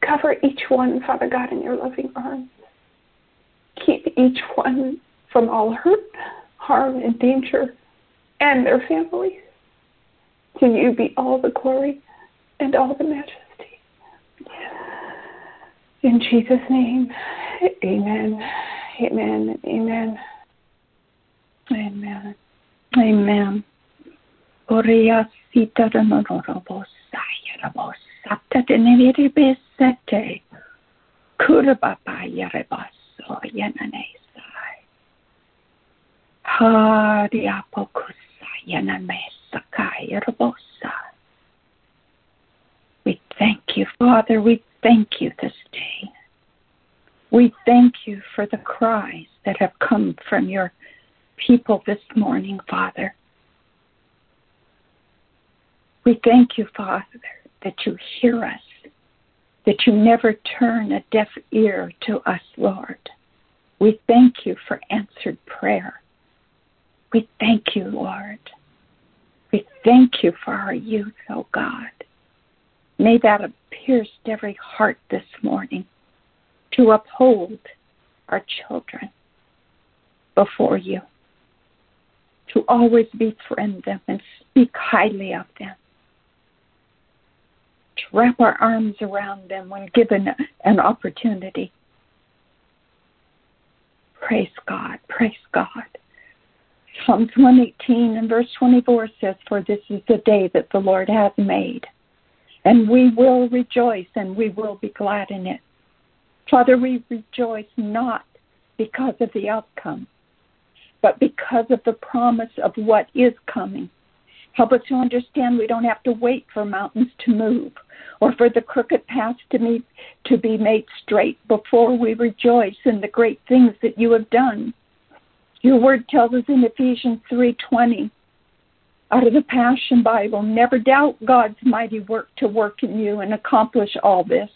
F: Cover each one, Father God, in your loving arms. Keep each one from all hurt, harm, and danger, and their families. To you be all the glory and all the majesty. In Jesus' name, amen. Amen. Amen.
C: Amen. Amen. Oria sita da norobo saya rabo sapta de nevere besete. Kurba pa yarebaso yanane sai. Hari apokusa yaname sakai rabosa. We thank you, Father. We thank you this day. We thank you for the cries that have come from your people this morning, Father. We thank you, Father, that you hear us, that you never turn a deaf ear to us, Lord. We thank you for answered prayer. We thank you, Lord. We thank you for our youth, oh God. May that have pierced every heart this morning to uphold our children before you, to always befriend them and speak highly of them, to wrap our arms around them when given an opportunity. Praise God, praise God. Psalms 118 and verse 24 says, For this is the day that the Lord hath made and we will rejoice and we will be glad in it. Father, we rejoice not because of the outcome, but because of the promise of what is coming. Help us to understand we don't have to wait for mountains to move or for the crooked paths to, to be made straight before we rejoice in the great things that you have done. Your word tells us in Ephesians 3:20 out of the Passion Bible. Never doubt God's mighty work to work in you and accomplish all this.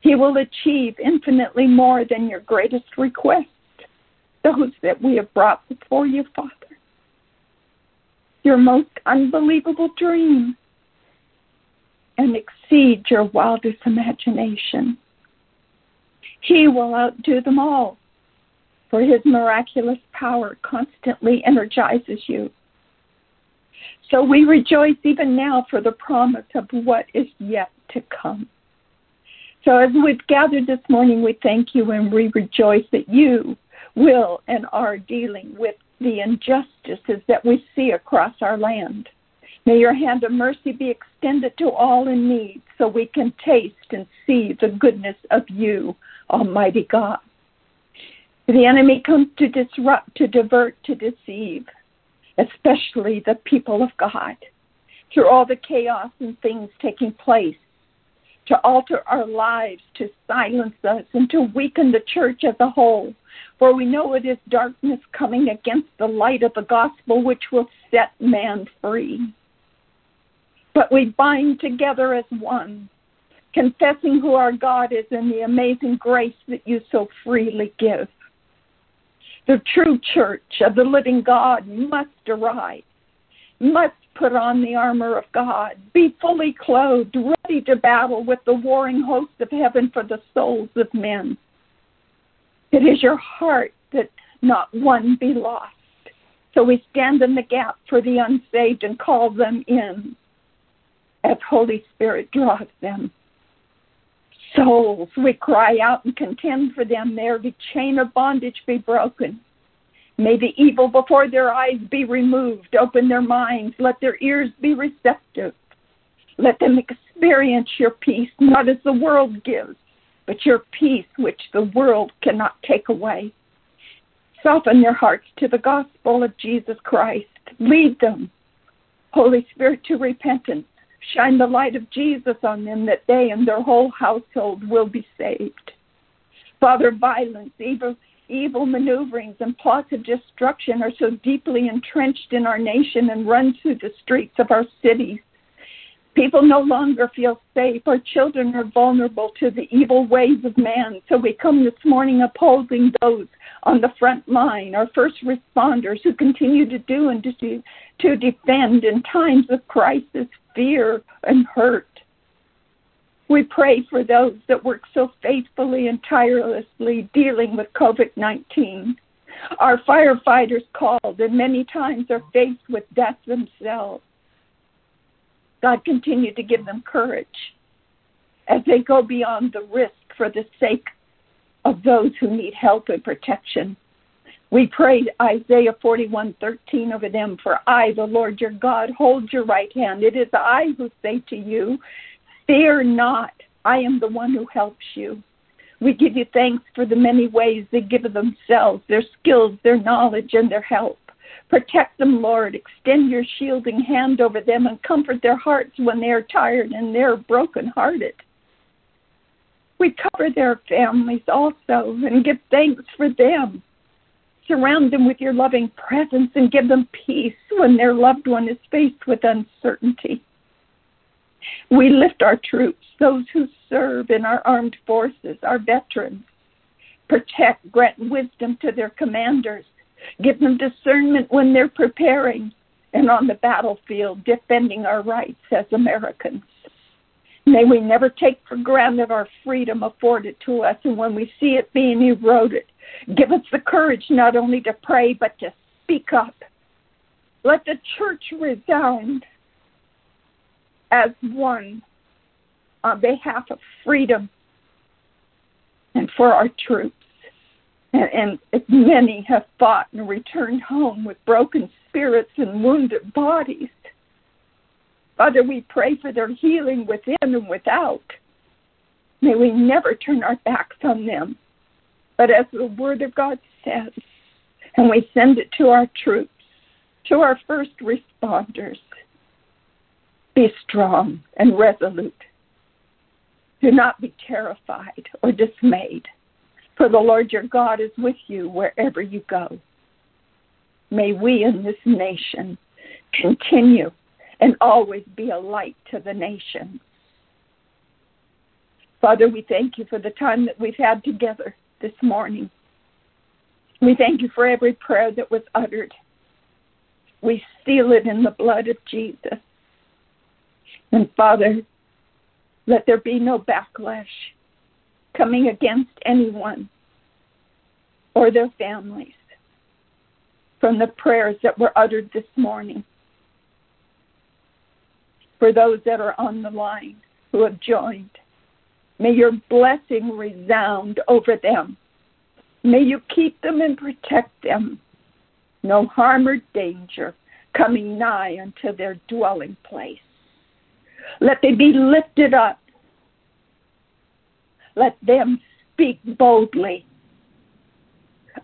C: He will achieve infinitely more than your greatest request, those that we have brought before you, Father. Your most unbelievable dream and exceed your wildest imagination. He will outdo them all, for his miraculous power constantly energizes you so we rejoice even now for the promise of what is yet to come. So as we've gathered this morning, we thank you and we rejoice that you will and are dealing with the injustices that we see across our land. May your hand of mercy be extended to all in need so we can taste and see the goodness of you, Almighty God. The enemy comes to disrupt, to divert, to deceive especially the people of God, through all the chaos and things taking place, to alter our lives, to silence us, and to weaken the church as a whole. For we know it is darkness coming against the light of the gospel which will set man free. But we bind together as one confessing who our God is and the amazing grace that you so freely give. The true church of the living God must arise, must put on the armor of God, be fully clothed, ready to battle with the warring host of heaven for the souls of men. It is your heart that not one be lost. So we stand in the gap for the unsaved and call them in as Holy Spirit draws them. Souls, we cry out and contend for them. There, the chain of bondage be broken. May the evil before their eyes be removed. Open their minds. Let their ears be receptive. Let them experience your peace, not as the world gives, but your peace which the world cannot take away. Soften their hearts to the gospel of Jesus Christ. Lead them, Holy Spirit, to repentance. Shine the light of Jesus on them that they and their whole household will be saved. Father, violence, evil, evil maneuverings, and plots of destruction are so deeply entrenched in our nation and run through the streets of our cities. People no longer feel safe. Our children are vulnerable to the evil ways of man. So we come this morning opposing those on the front line, our first responders who continue to do and to, to defend in times of crisis, fear, and hurt. We pray for those that work so faithfully and tirelessly dealing with COVID 19. Our firefighters called and many times are faced with death themselves. God, continue to give them courage as they go beyond the risk for the sake of those who need help and protection. We prayed Isaiah 41:13 over them, for I, the Lord your God, hold your right hand. It is I who say to you, fear not. I am the one who helps you. We give you thanks for the many ways they give of themselves, their skills, their knowledge, and their help. Protect them, Lord. Extend your shielding hand over them and comfort their hearts when they are tired and they're brokenhearted. We cover their families also and give thanks for them. Surround them with your loving presence and give them peace when their loved one is faced with uncertainty. We lift our troops, those who serve in our armed forces, our veterans. Protect, grant wisdom to their commanders Give them discernment when they're preparing and on the battlefield defending our rights as Americans. May we never take for granted our freedom afforded to us, and when we see it being eroded, give us the courage not only to pray, but to speak up. Let the church resound as one on behalf of freedom and for our troops and, and many have fought and returned home with broken spirits and wounded bodies. Father, we pray for their healing within and without. May we never turn our backs on them. But as the Word of God says, and we send it to our troops, to our first responders, be strong and resolute. Do not be terrified or dismayed for the Lord your God is with you wherever you go. May we in this nation continue and always be a light to the nation. Father, we thank you for the time that we've had together this morning. We thank you for every prayer that was uttered. We seal it in the blood of Jesus. And Father, let there be no backlash coming against anyone or their families from the prayers that were uttered this morning. For those that are on the line who have joined, may your blessing resound over them. May you keep them and protect them. No harm or danger coming nigh unto their dwelling place. Let they be lifted up. Let them speak boldly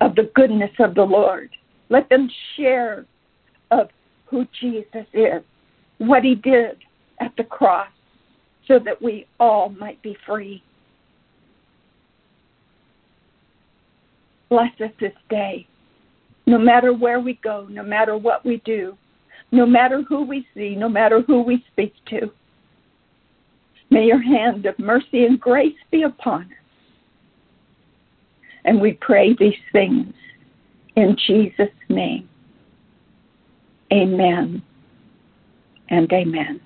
C: of the goodness of the Lord. Let them share of who Jesus is, what he did at the cross, so that we all might be free. Bless us this day, no matter where we go, no matter what we do, no matter who we see, no matter who we speak to. May your hand of mercy and grace be upon us. And we pray these things in Jesus' name. Amen and amen.